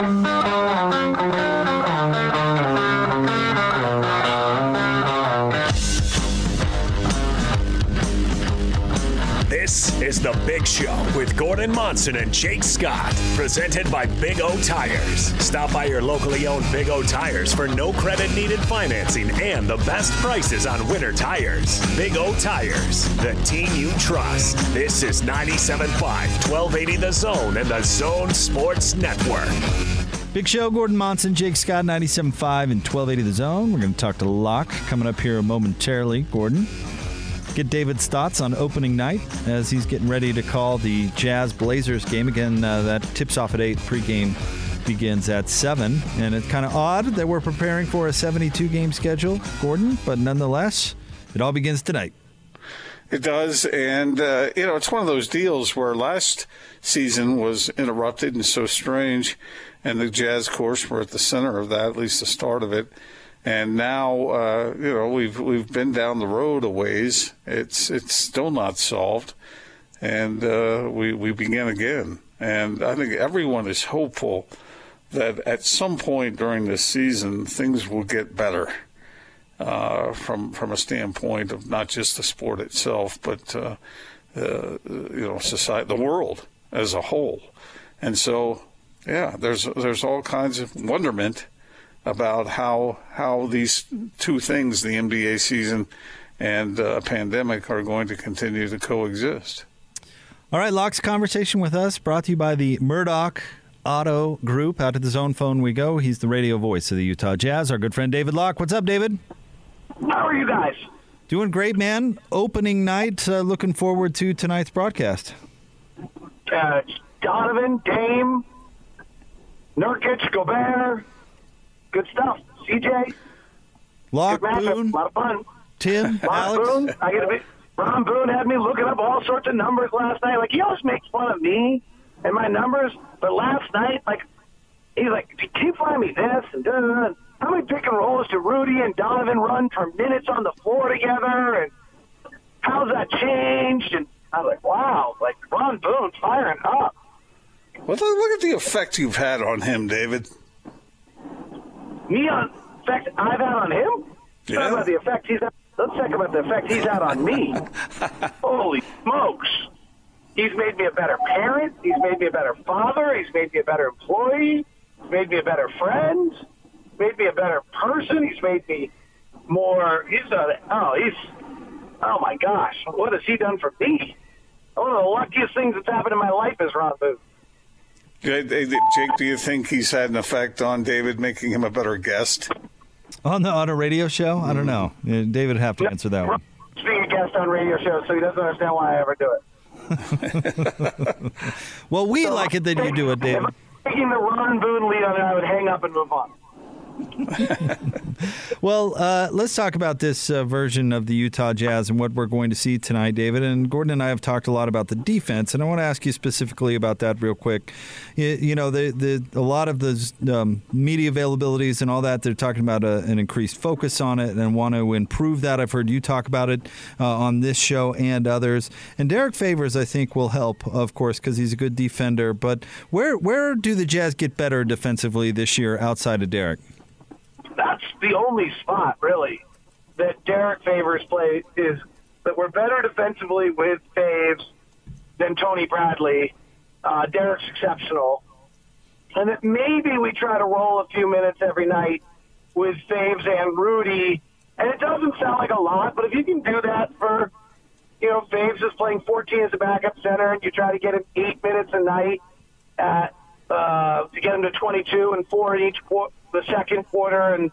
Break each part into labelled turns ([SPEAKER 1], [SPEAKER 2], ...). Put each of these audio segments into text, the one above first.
[SPEAKER 1] This The Big Show with Gordon Monson and Jake Scott, presented by Big O Tires. Stop by your locally owned Big O Tires for no credit needed financing and the best prices on winter tires. Big O Tires, the team you trust. This is 97.5, 1280 The Zone and The Zone Sports Network.
[SPEAKER 2] Big Show, Gordon Monson, Jake Scott, 97.5 and 1280 The Zone. We're going to talk to Locke coming up here momentarily. Gordon, get David's thoughts on opening night as he's getting ready to call the Jazz Blazers game. Again, uh, that tips off at 8, pregame begins at 7. And it's kind of odd that we're preparing for a 72 game schedule, Gordon, but nonetheless, it all begins tonight.
[SPEAKER 3] It does, and uh, you know it's one of those deals where last season was interrupted and so strange, and the Jazz, of course, were at the center of that, at least the start of it. And now, uh, you know, we've we've been down the road a ways. It's it's still not solved, and uh, we we begin again. And I think everyone is hopeful that at some point during this season things will get better uh, from from a standpoint of not just the sport itself, but uh, you know, society, the world as a whole. And so, yeah, there's there's all kinds of wonderment about how how these two things, the NBA season and a pandemic, are going to continue to coexist.
[SPEAKER 2] All right, Locke's conversation with us brought to you by the Murdock Auto Group. Out of the zone phone we go. He's the radio voice of the Utah Jazz. Our good friend David Locke. What's up, David?
[SPEAKER 4] How are you guys?
[SPEAKER 2] Doing great, man. Opening night. Uh, looking forward to tonight's broadcast.
[SPEAKER 4] Uh, Donovan, Dame, Nurkic, Gobert. Good stuff. CJ.
[SPEAKER 2] Locke,
[SPEAKER 4] Good.
[SPEAKER 2] Boone,
[SPEAKER 4] A lot of fun.
[SPEAKER 2] Tim,
[SPEAKER 4] Ron
[SPEAKER 2] Alex.
[SPEAKER 4] Boone. I get a bit. Ron Boone had me looking up all sorts of numbers last night. Like he always makes fun of me and my numbers, but last night, like he's like, "Can you find me this?" And da, da, da. how many pick and rolls do Rudy and Donovan run for minutes on the floor together? And how's that changed? And I was like, "Wow!" Like Ron Boone firing up.
[SPEAKER 3] Well, look look at the effect you've had on him, David.
[SPEAKER 4] Me on uh, effect I've had on him. Let's
[SPEAKER 3] Yeah.
[SPEAKER 4] talk about the effect he's. Had. Let's talk about the effect he's had on me. Holy smokes! He's made me a better parent. He's made me a better father. He's made me a better employee. He's made me a better friend. He's made me a better person. He's made me more. He's a. Oh, he's. Oh my gosh! What has he done for me? One of the luckiest things that's happened in my life is Ron Boone.
[SPEAKER 3] Jake, do you think he's had an effect on David, making him a better guest?
[SPEAKER 2] On the on a radio show? I don't know. Uh, David would have to answer that one.
[SPEAKER 4] Being a guest on radio shows, so he doesn't understand why I ever do it.
[SPEAKER 2] Well, we like it that you do it, David.
[SPEAKER 4] Taking the Ron Boone lead on it, I would hang up and move on.
[SPEAKER 2] Well, uh, let's talk about this uh, version of the Utah Jazz and what we're going to see tonight, David. And Gordon and I have talked a lot about the defense, and I want to ask you specifically about that real quick. You, you know, the, the a lot of the um, media availabilities and all that, they're talking about a, an increased focus on it and want to improve that. I've heard you talk about it uh, on this show and others. And Derrick Favors, I think, will help, of course, because he's a good defender. But where where do the Jazz get better defensively this year outside of Derrick?
[SPEAKER 4] That's the only spot, really, that Derrick Favors play is that we're better defensively with Faves than Tony Bradley. Uh, Derrick's exceptional. And that maybe we try to roll a few minutes every night with Faves and Rudy. And it doesn't sound like a lot, but if you can do that for, you know, Faves is playing 14 as a backup center, and you try to get him eight minutes a night at uh, to get him to 22 and four in each qu- the second quarter and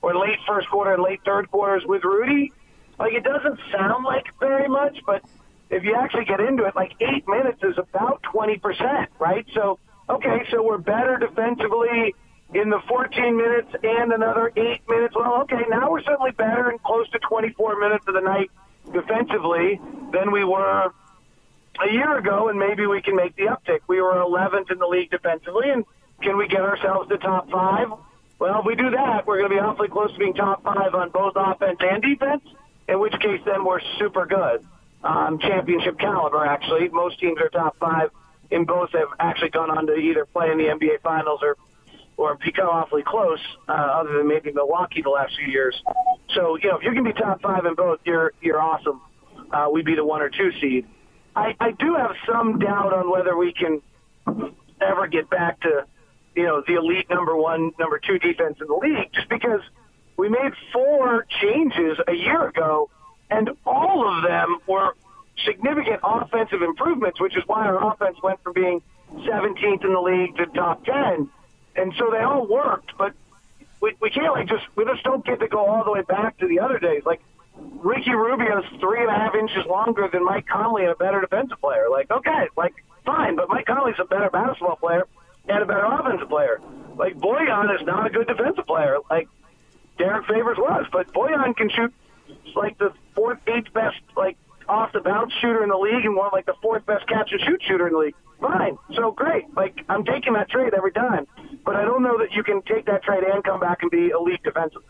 [SPEAKER 4] or late first quarter and late third quarters with Rudy. Like it doesn't sound like very much, but if you actually get into it, like eight minutes is about 20 percent, right? So okay, so we're better defensively in the 14 minutes and another eight minutes. Well, okay, now we're certainly better and close to 24 minutes of the night defensively than we were a year ago, and maybe we can make the uptick. We were 11th in the league defensively, and can we get ourselves to top five? Well, if we do that, we're going to be awfully close to being top five on both offense and defense. In which case, then we're super good, um, championship caliber. Actually, most teams are top five in both have actually gone on to either play in the NBA Finals or or become awfully close, uh, other than maybe Milwaukee the last few years. So you know, if you can be top five in both, you're you're awesome. Uh, we'd be the one or two seed. I, I do have some doubt on whether we can ever get back to you know the elite number one, number two defense in the league, just because we made four changes a year ago, and all of them were significant offensive improvements, which is why our offense went from being 17th in the league to top 10. And so they all worked, but we, we can't like just we just don't get to go all the way back to the other days. Like Ricky Rubio's three and a half inches longer than Mike Conley and a better defensive player. Like okay, like fine, but Mike Conley's a better basketball player and a better offensive player. Like Bojan is not a good defensive player. Like Derrick Favors was, but Bojan can shoot like the fourth, eighth best like off the bounce shooter in the league and one like the fourth best catch and shoot shooter in the league. Fine, so great. Like I'm taking that trade every time, but I don't know that you can take that trade and come back and be elite defensive.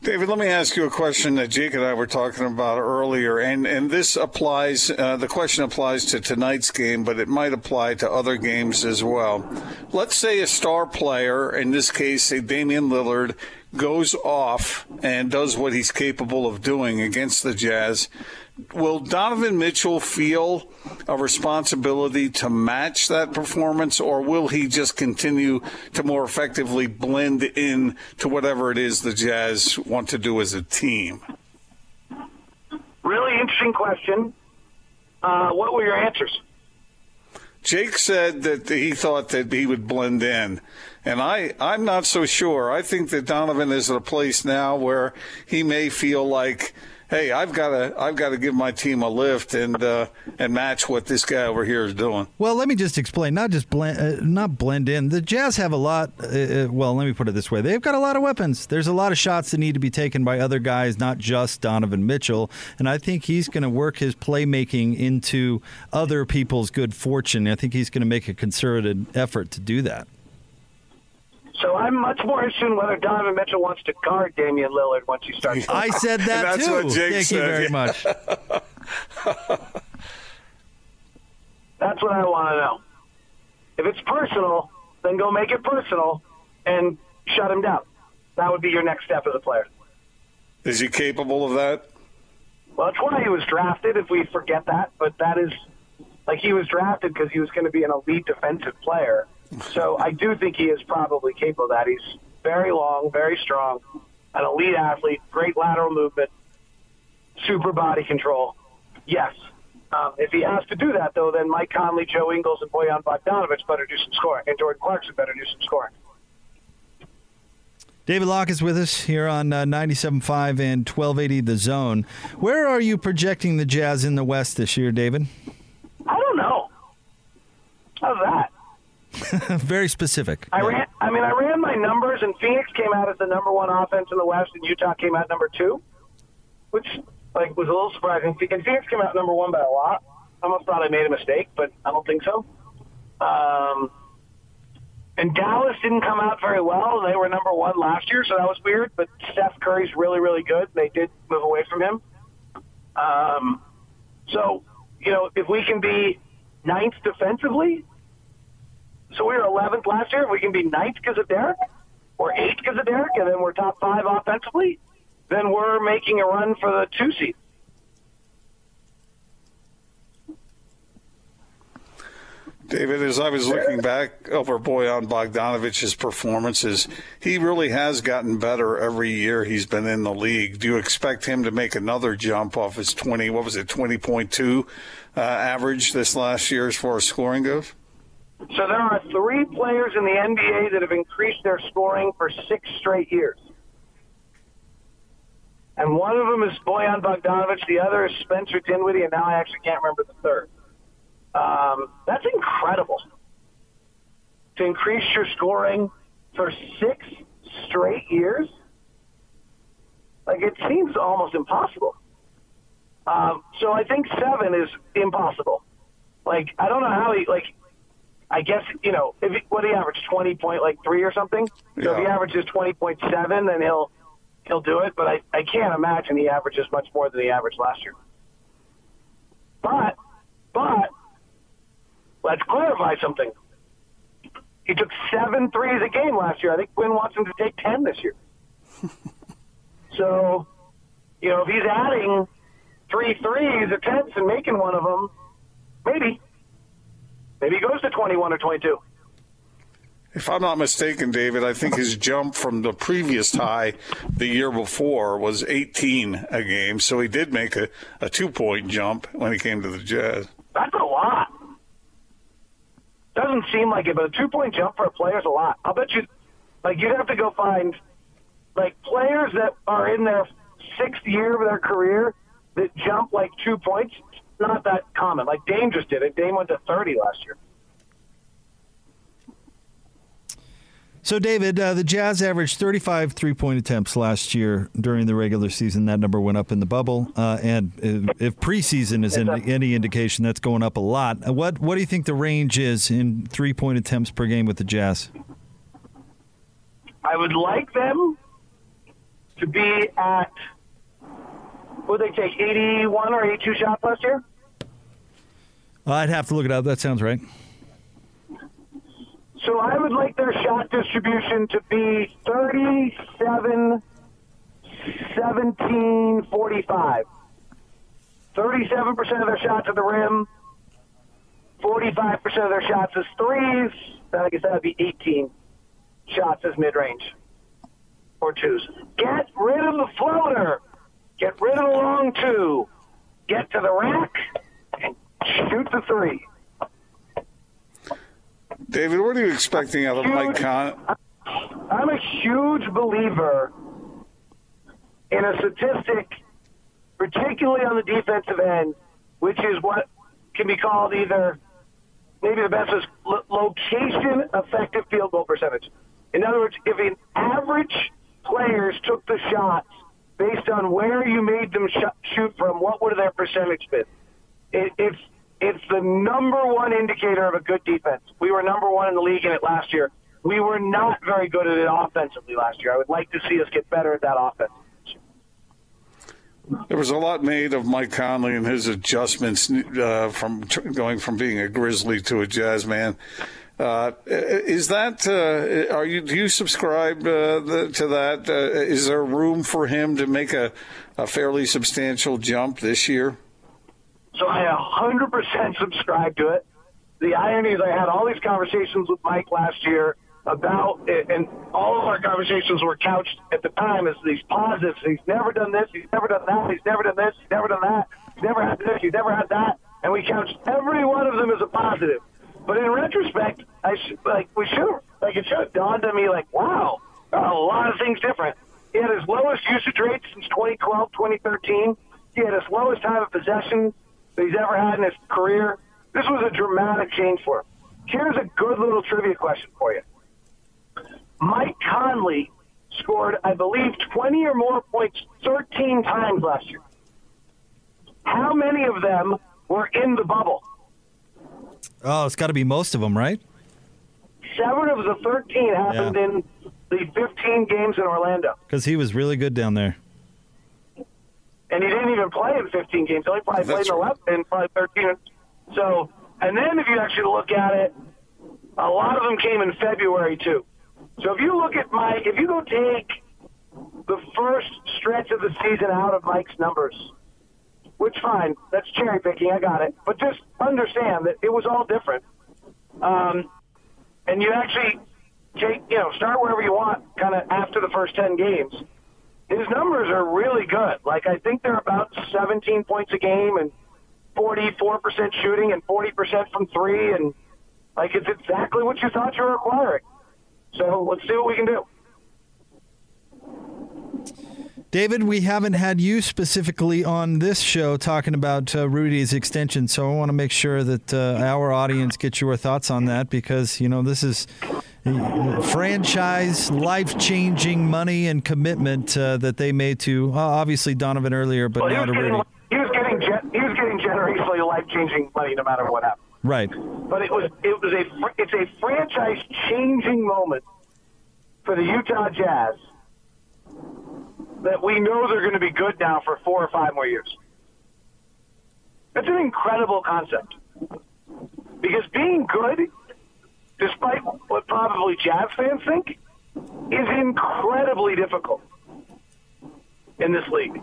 [SPEAKER 3] David, let me ask you a question that Jake and I were talking about earlier, and and this applies. Uh, the question applies to tonight's game, but it might apply to other games as well. Let's say a star player, in this case, say Damian Lillard, goes off and does what he's capable of doing against the Jazz, will Donovan Mitchell feel a responsibility to match that performance, or will he just continue to more effectively blend in to whatever it is the Jazz want to do as a team?
[SPEAKER 4] Really interesting question. Uh, what were your answers?
[SPEAKER 3] Jake said that he thought that he would blend in. And I, I'm not so sure. I think that Donovan is at a place now where he may feel like, hey, I've got to, I've got to give my team a lift and uh, and match what this guy over here is doing.
[SPEAKER 2] Well, let me just explain. Not just blend, uh, not blend in. The Jazz have a lot. Uh, uh, well, let me put it this way: they've got a lot of weapons. There's a lot of shots that need to be taken by other guys, not just Donovan Mitchell. And I think he's going to work his playmaking into other people's good fortune. I think he's going to make a concerted effort to do that.
[SPEAKER 4] So I'm much more interested in whether Donovan Mitchell wants to guard Damian Lillard once he starts.
[SPEAKER 2] I said that
[SPEAKER 3] that's
[SPEAKER 2] too.
[SPEAKER 3] what Jake
[SPEAKER 2] Thank
[SPEAKER 3] said,
[SPEAKER 2] you very much.
[SPEAKER 4] That's what I want to know. If it's personal, then go make it personal and shut him down. That would be your next step as a player.
[SPEAKER 3] Is he capable of that?
[SPEAKER 4] Well, that's why he was drafted. If we forget that, but that is like he was drafted because he was going to be an elite defensive player. So I do think he is probably capable of that. He's very long, very strong, an elite athlete, great lateral movement, super body control. Yes. Um, if he has to do that, though, then Mike Conley, Joe Ingles, and Bojan Bogdanovic better do some scoring, and Jordan Clarkson better do some scoring.
[SPEAKER 2] David Locke is with us here on uh, 97.5 and 1280 The Zone. Where are you projecting the Jazz in the West this year, David?
[SPEAKER 4] I don't know.
[SPEAKER 2] Very specific.
[SPEAKER 4] I ran. I mean, I ran my numbers, and Phoenix came out as the number one offense in the West, and Utah came out number two, which like was a little surprising. And Phoenix came out number one by a lot. I almost thought I made a mistake, but I don't think so. Um, and Dallas didn't come out very well. They were number one last year, so that was weird. But Steph Curry's really, really good. They did move away from him. Um, so, you know, if we can be ninth defensively, so we were 11th last year. We can be ninth because of Derrick, or eighth because of Derrick, and then we're top five offensively, then we're making a run for the two seed.
[SPEAKER 3] David, as I was looking back over Bojan Bogdanovic's performances, he really has gotten better every year he's been in the league. Do you expect him to make another jump off his 20, what was it, 20.2 uh, average this last year as far as scoring goes?
[SPEAKER 4] So there are three players in the NBA that have increased their scoring for six straight years. And one of them is Bojan Bogdanovic. The other is Spencer Dinwiddie, and now I actually can't remember the third. Um, that's incredible. To increase your scoring for six straight years? Like, it seems almost impossible. Um, so I think seven is impossible. Like, I don't know how he, like, I guess you know if he, what he averaged twenty point like three or something. So if he averages twenty point seven, then he'll he'll do it. But I I can't imagine he averages much more than he averaged last year. But but let's clarify something. he took seven threes a game last year. I think Quin wants him to take ten this year. so, you know, if he's adding three threes attempts and making one of them, maybe, maybe he goes to twenty-one or twenty-two.
[SPEAKER 3] If I'm not mistaken, David, I think his jump from the previous high the year before was 18 a game. So he did make a, a two point jump when he came to the Jazz.
[SPEAKER 4] That's a lot. Doesn't seem like it, but a two point jump for a player is a lot. I'll bet you, like, you'd have to go find, like, players that are in their sixth year of their career that jump like two points. Not that common. Like Dame just did it. Dame went to 30 last year.
[SPEAKER 2] So, David, uh, the Jazz averaged 35 three point attempts last year during the regular season. That number went up in the bubble. Uh, and if preseason is in, any indication, that's going up a lot. Uh, what, what do you think the range is in three point attempts per game with the Jazz?
[SPEAKER 4] I would like them to be at, would they take 81 or 82 shots last year?
[SPEAKER 2] I'd have to look it up. That sounds right.
[SPEAKER 4] So I would like their shot distribution to be 37, 17, 45. 37% of their shots at the rim, 45% of their shots as threes. I guess that would be 18 shots as mid range or twos. Get rid of the floater. Get rid of the long two. Get to the rack and shoot the three.
[SPEAKER 3] David, what are you expecting out of huge, Mike Con?
[SPEAKER 4] I'm a huge believer in a statistic, particularly on the defensive end, which is what can be called either maybe the best is location effective field goal percentage. In other words, if an average players took the shots based on where you made them sh- shoot from, what would their percentage been? It, it's it's the number one indicator of a good defense. We were number one in the league in it last year. We were not very good at it offensively last year. I would like to see us get better at that offense.
[SPEAKER 3] There was a lot made of Mike Conley and his adjustments uh, from going from being a Grizzly to a Jazz man. Uh, is that uh, are you do you subscribe uh, the, to that? Uh, is there room for him to make a, a fairly substantial jump this year?
[SPEAKER 4] So I 100% subscribe to it. The irony is I had all these conversations with Mike last year about it, and all of our conversations were couched at the time as these positives. He's never done this. He's never done that. He's never done this. He's never done that. He's never had this. He's never had that. And we couched every one of them as a positive. But in retrospect, I sh- like we should like it should have dawned on me like, wow, a lot of things different. He had his lowest usage rate since 2012, 2013. He had his lowest time of possession that he's ever had in his career. This was a dramatic change for him. Here's a good little trivia question for you. Mike Conley scored, I believe, 20 or more points 13 times last year. How many of them were in the bubble?
[SPEAKER 2] Oh, it's got to be most of them, right?
[SPEAKER 4] Seven of the 13 happened yeah. in the 15 games in Orlando.
[SPEAKER 2] Because he was really good down there
[SPEAKER 4] and he didn't even play in 15 games. He only probably played in 11 and probably 13. So, and then if you actually look at it, a lot of them came in February too. So if you look at Mike, if you go take the first stretch of the season out of Mike's numbers, which fine, that's cherry picking, I got it. But just understand that it was all different. Um, and you actually take, you know, start wherever you want, kind of after the first 10 games his numbers are really good. Like I think they're about 17 points a game and 44% shooting and 40% from three, and like it's exactly what you thought you were acquiring. So let's see what we can do.
[SPEAKER 2] David, we haven't had you specifically on this show talking about uh, Rudy's extension, so I want to make sure that uh, our audience gets your thoughts on that because you know this is franchise, life changing money and commitment uh, that they made to uh, obviously Donovan earlier, but well, now to
[SPEAKER 4] getting,
[SPEAKER 2] Rudy.
[SPEAKER 4] He was getting he was getting generously life changing money no matter what happened.
[SPEAKER 2] Right.
[SPEAKER 4] But it was it was a it's a franchise changing moment for the Utah Jazz that we know they're going to be good now for four or five more years. It's an incredible concept. Because being good, despite what probably Jazz fans think, is incredibly difficult in this league.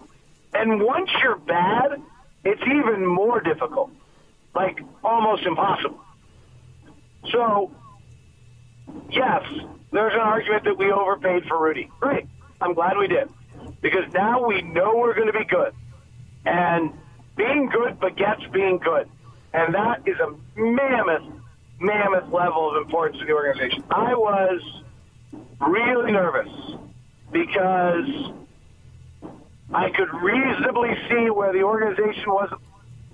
[SPEAKER 4] And once you're bad, it's even more difficult, like almost impossible. So, yes, there's an argument that we overpaid for Rudy. Great. I'm glad we did. Because now we know we're going to be good. And being good begets being good. And that is a mammoth, mammoth level of importance to the organization. I was really nervous because I could reasonably see where the organization wasn't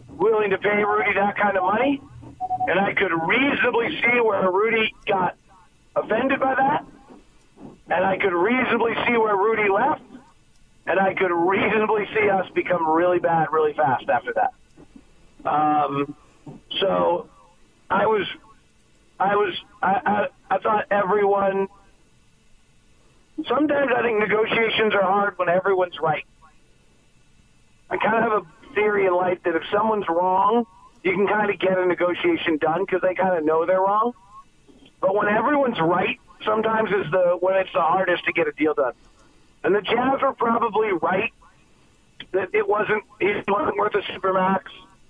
[SPEAKER 4] willing to pay Rudy that kind of money, and I could reasonably see where Rudy got offended by that, and I could reasonably see where Rudy left, and I could reasonably see us become really bad really fast after that. Um, so I was, I was, I, I, I thought everyone. Sometimes I think negotiations are hard when everyone's right. I kind of have a theory in life that if someone's wrong, you can kind of get a negotiation done because they kind of know they're wrong. But when everyone's right, sometimes is the when it's the hardest to get a deal done. And the Jazz were probably right that it wasn't he wasn't worth a supermax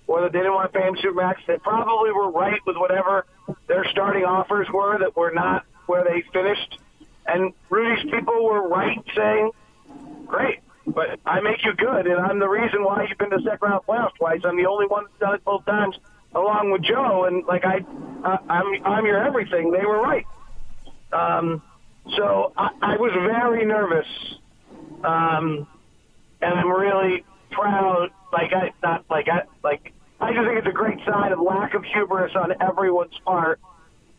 [SPEAKER 4] or that they didn't want to pay him supermax. They probably were right with whatever their starting offers were that were not where they finished. And Rudy's people were right saying, "Great, but I make you good, and I'm the reason why you've been to second round playoffs twice. I'm the only one that's done it both times, along with Joe. And like I, uh, I'm I'm your everything. They were right. Um, so I, I was very nervous, um, and I'm really proud. Like I not like I like I just think it's a great sign of lack of hubris on everyone's part,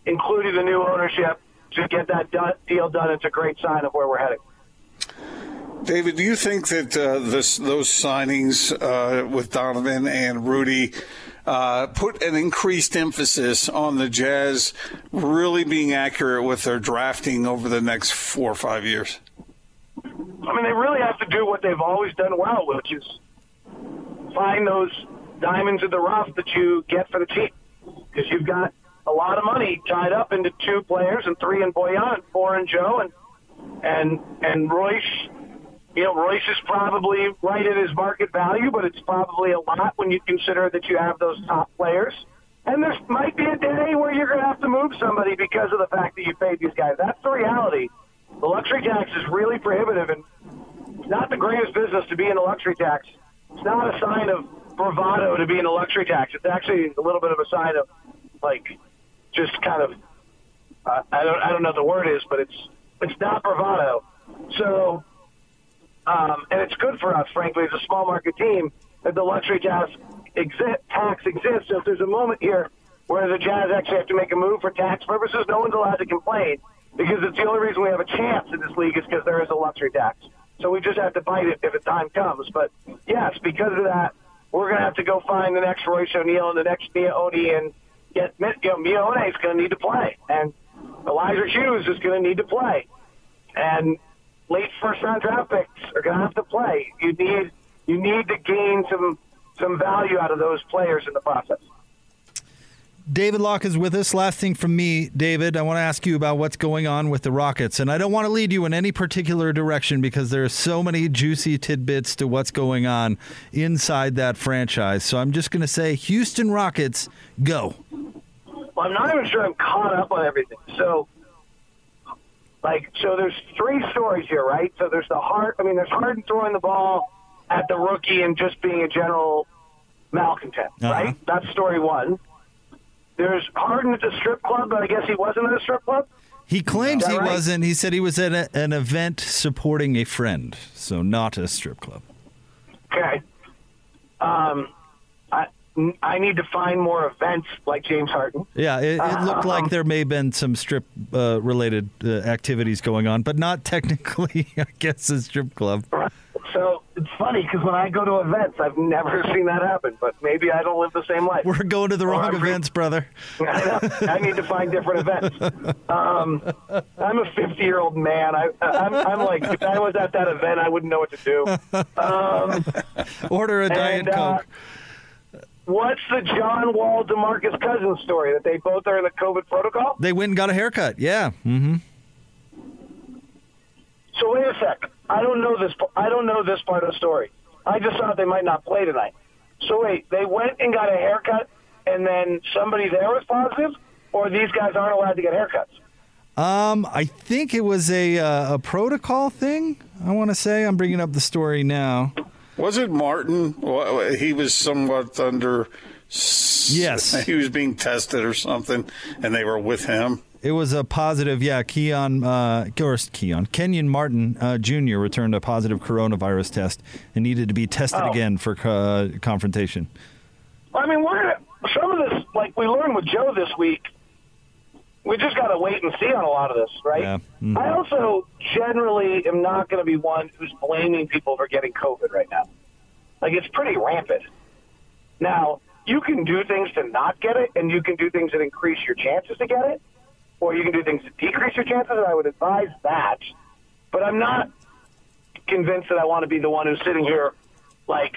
[SPEAKER 4] including the new ownership, to get that done, deal done. It's a great sign of where we're heading.
[SPEAKER 3] David, do you think that uh, this, those signings uh, with Donovan and Rudy uh, put an increased emphasis on the Jazz really being accurate with their drafting over the next four or five years?
[SPEAKER 4] I mean, they really have to do what they've always done well, which is find those diamonds in the rough that you get for the team. Because you've got a lot of money tied up into two players and three in Bojan, and four in Joe, and and and Royce you know, Royce is probably right at his market value, but it's probably a lot when you consider that you have those top players. And there might be a day where you're going to have to move somebody because of the fact that you paid these guys. That's the reality. The luxury tax is really prohibitive, and it's not the greatest business to be in a luxury tax. It's not a sign of bravado to be in a luxury tax. It's actually a little bit of a sign of, like, just kind of, uh, I don't, I don't know the word is, but it's, it's not bravado. So um, and it's good for us, frankly, as a small market team, that the luxury tax, exist, tax exists. So if there's a moment here where the Jazz actually have to make a move for tax purposes, no one's allowed to complain because it's the only reason we have a chance in this league is because there is a luxury tax. So we just have to fight it if the time comes. But yes, because of that, we're going to have to go find the next Royce O'Neale and the next Miye Oni and get you know, Miye Oni is going to need to play, and Elijah Hughes is going to need to play, and late first round draft picks are going to have to play. You need you need to gain some some value out of those players in the process.
[SPEAKER 2] David Locke is with us. Last thing from me, David, I want to ask you about what's going on with the Rockets. And I don't want to lead you in any particular direction because there are so many juicy tidbits to what's going on inside that franchise. So I'm just going to say Houston Rockets, go.
[SPEAKER 4] Well, I'm not even sure I'm caught up on everything. So like, so there's three stories here, right? So there's the heart. I mean, there's Harden throwing the ball at the rookie and just being a general malcontent, uh-huh. right? That's story one. There's Harden at the strip club, but I guess he wasn't at a strip club.
[SPEAKER 2] He claims he right? wasn't. He said he was at a, an event supporting a friend, so not a strip club.
[SPEAKER 4] Okay. Um, I need to find more events like James Harden.
[SPEAKER 2] Yeah, it, it looked like um, there may have been some strip uh, related uh, activities going on, but not technically, I guess, a strip club.
[SPEAKER 4] It's funny because when I go to events, I've never seen that happen. But maybe I don't live the same life.
[SPEAKER 2] We're going to the wrong events, brother.
[SPEAKER 4] I. I need to find different events. Um, I'm a 50 year old man. I, I'm, I'm, like, if I was at that event, I wouldn't know what to do. Um,
[SPEAKER 2] Order a Diet and, uh, Coke. Uh,
[SPEAKER 4] what's the John Wall DeMarcus Cousins story that they both are in the COVID protocol?
[SPEAKER 2] They went and got a haircut. Yeah. Mm-hmm.
[SPEAKER 4] So wait a sec. I don't know this. I don't know this part of the story. I just thought they might not play tonight. So wait, they went and got a haircut, and then somebody there was positive, or these guys aren't allowed to get haircuts.
[SPEAKER 2] Um, I think it was a uh, a protocol thing. I want to say I'm bringing up the story now.
[SPEAKER 3] Was it Martin? He was somewhat under.
[SPEAKER 2] Yes.
[SPEAKER 3] He was being tested or something, and they were with him.
[SPEAKER 2] It was a positive, yeah. Keon, uh, or Keon, Kenyon Martin uh, Jr. returned a positive coronavirus test and needed to be tested
[SPEAKER 4] Oh.
[SPEAKER 2] again for uh, confrontation.
[SPEAKER 4] I mean, we're gonna, some of this, like we learned with Joe this week. We just got to wait and see on a lot of this, right?
[SPEAKER 2] Yeah. Mhm.
[SPEAKER 4] I also generally am not going to be one who's blaming people for getting COVID right now. Like it's pretty rampant. Now you can do things to not get it, and you can do things that increase your chances to get it, or you can do things to decrease your chances. And I would advise that, but I'm not convinced that I want to be the one who's sitting here, like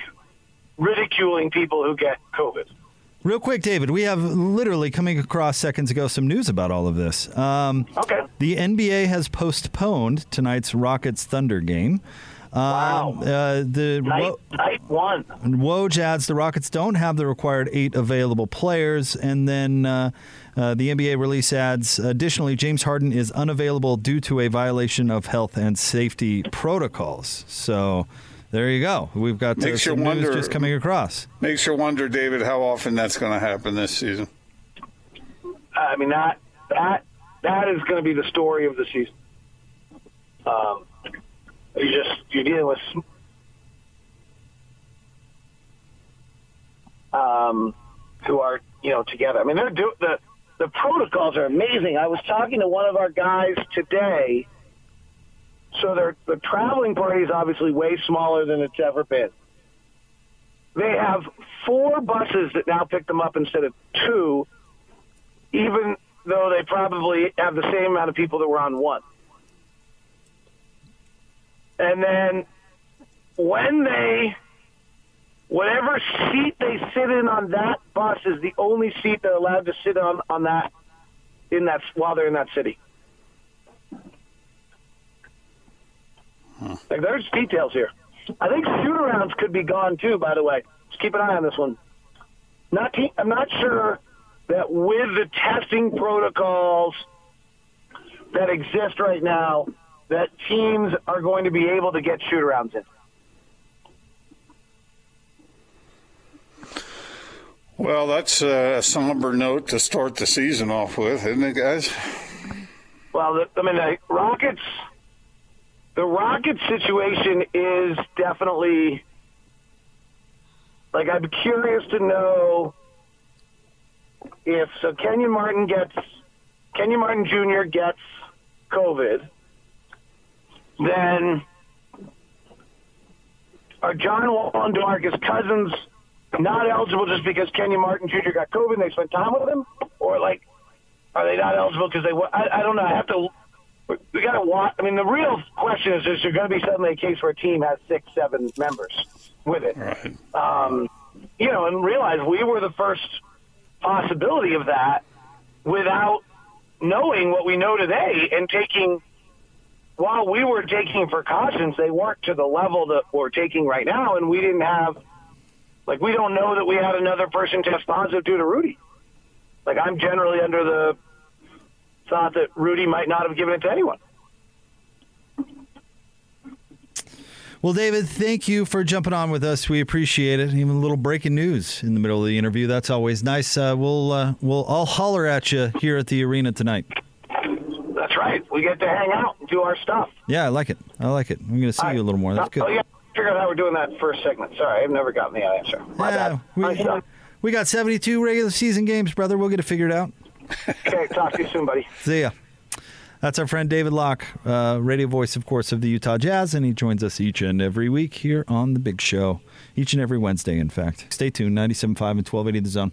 [SPEAKER 4] ridiculing people who get COVID.
[SPEAKER 2] Real quick, David, we have literally coming across seconds ago some news about all of this. Um,
[SPEAKER 4] Okay.
[SPEAKER 2] the NBA has postponed tonight's Rockets Thunder game. Um,
[SPEAKER 4] Wow.
[SPEAKER 2] Uh, the
[SPEAKER 4] Night,
[SPEAKER 2] Wo-
[SPEAKER 4] night one.
[SPEAKER 2] Woj adds the Rockets don't have the required eight available players, and then uh, uh, the NBA release adds additionally James Harden is unavailable due to a violation of health and safety protocols. So there you go. We've got uh,
[SPEAKER 3] Makes you
[SPEAKER 2] some news
[SPEAKER 3] wonder-
[SPEAKER 2] just coming across.
[SPEAKER 3] Makes you wonder, David, how often that's going to happen this season.
[SPEAKER 4] I mean that that that is going to be the story of the season. Um, you just you're dealing with um, who are you know together. I mean they're do the the protocols are amazing. I was talking to one of our guys today. So their the traveling party is obviously way smaller than it's ever been. They have four buses that now pick them up instead of two even though they probably have the same amount of people that were on one. And then when they, whatever seat they sit in on that bus is the only seat they're allowed to sit on on that in that while they're in that city. Hmm. Like there's details here. I think shoot-arounds could be gone too. By the way, just keep an eye on this one. Not, te- I'm not sure that with the testing protocols that exist right now, that teams are going to be able to get shoot-arounds in.
[SPEAKER 3] Well, that's a somber note to start the season off with, isn't it, guys?
[SPEAKER 4] Well, I mean, the Rockets, the Rockets situation is definitely like I'm curious to know if so. Kenyon Martin gets Kenyon Martin Jr. gets COVID, then are John Wall and DeMarcus Cousins not eligible just because Kenyon Martin Jr. got COVID and they spent time with him, or like are they not eligible because they? I, I don't know. I have to. We got to watch. I mean, the real question is: Is there going to be suddenly a case where a team has six, seven members with it?
[SPEAKER 3] Right.
[SPEAKER 4] Um, you know, and realize we were the first possibility of that without knowing what we know today and taking. While we were taking precautions, they weren't to the level that we're taking right now, and we didn't have. Like, we don't know that we had another person test positive due to Rudy. Like, I'm generally under the thought that Rudy might not have given it to anyone.
[SPEAKER 2] Well, David, thank you for jumping on with us. We appreciate it. Even a little breaking news in the middle of the interview. That's always nice. Uh, we'll uh, we'll I'll holler at you here at the arena tonight.
[SPEAKER 4] That's right. We get to hang out and do our stuff.
[SPEAKER 2] Yeah, I like it. I like it. I'm going to see you a little more. That's good.
[SPEAKER 4] Oh, yeah. Figure out how we're doing that first segment. Sorry, I've never gotten the answer. My
[SPEAKER 2] Yeah,
[SPEAKER 4] bad.
[SPEAKER 2] we,
[SPEAKER 4] My
[SPEAKER 2] we got 72 regular season games, brother. We'll get it figured out.
[SPEAKER 4] Okay, talk to you soon, buddy.
[SPEAKER 2] See ya. That's our friend David Locke, uh, radio voice, of course, of the Utah Jazz, and he joins us each and every week here on The Big Show. Each and every Wednesday, in fact. Stay tuned, 97.5 and 1280 The Zone.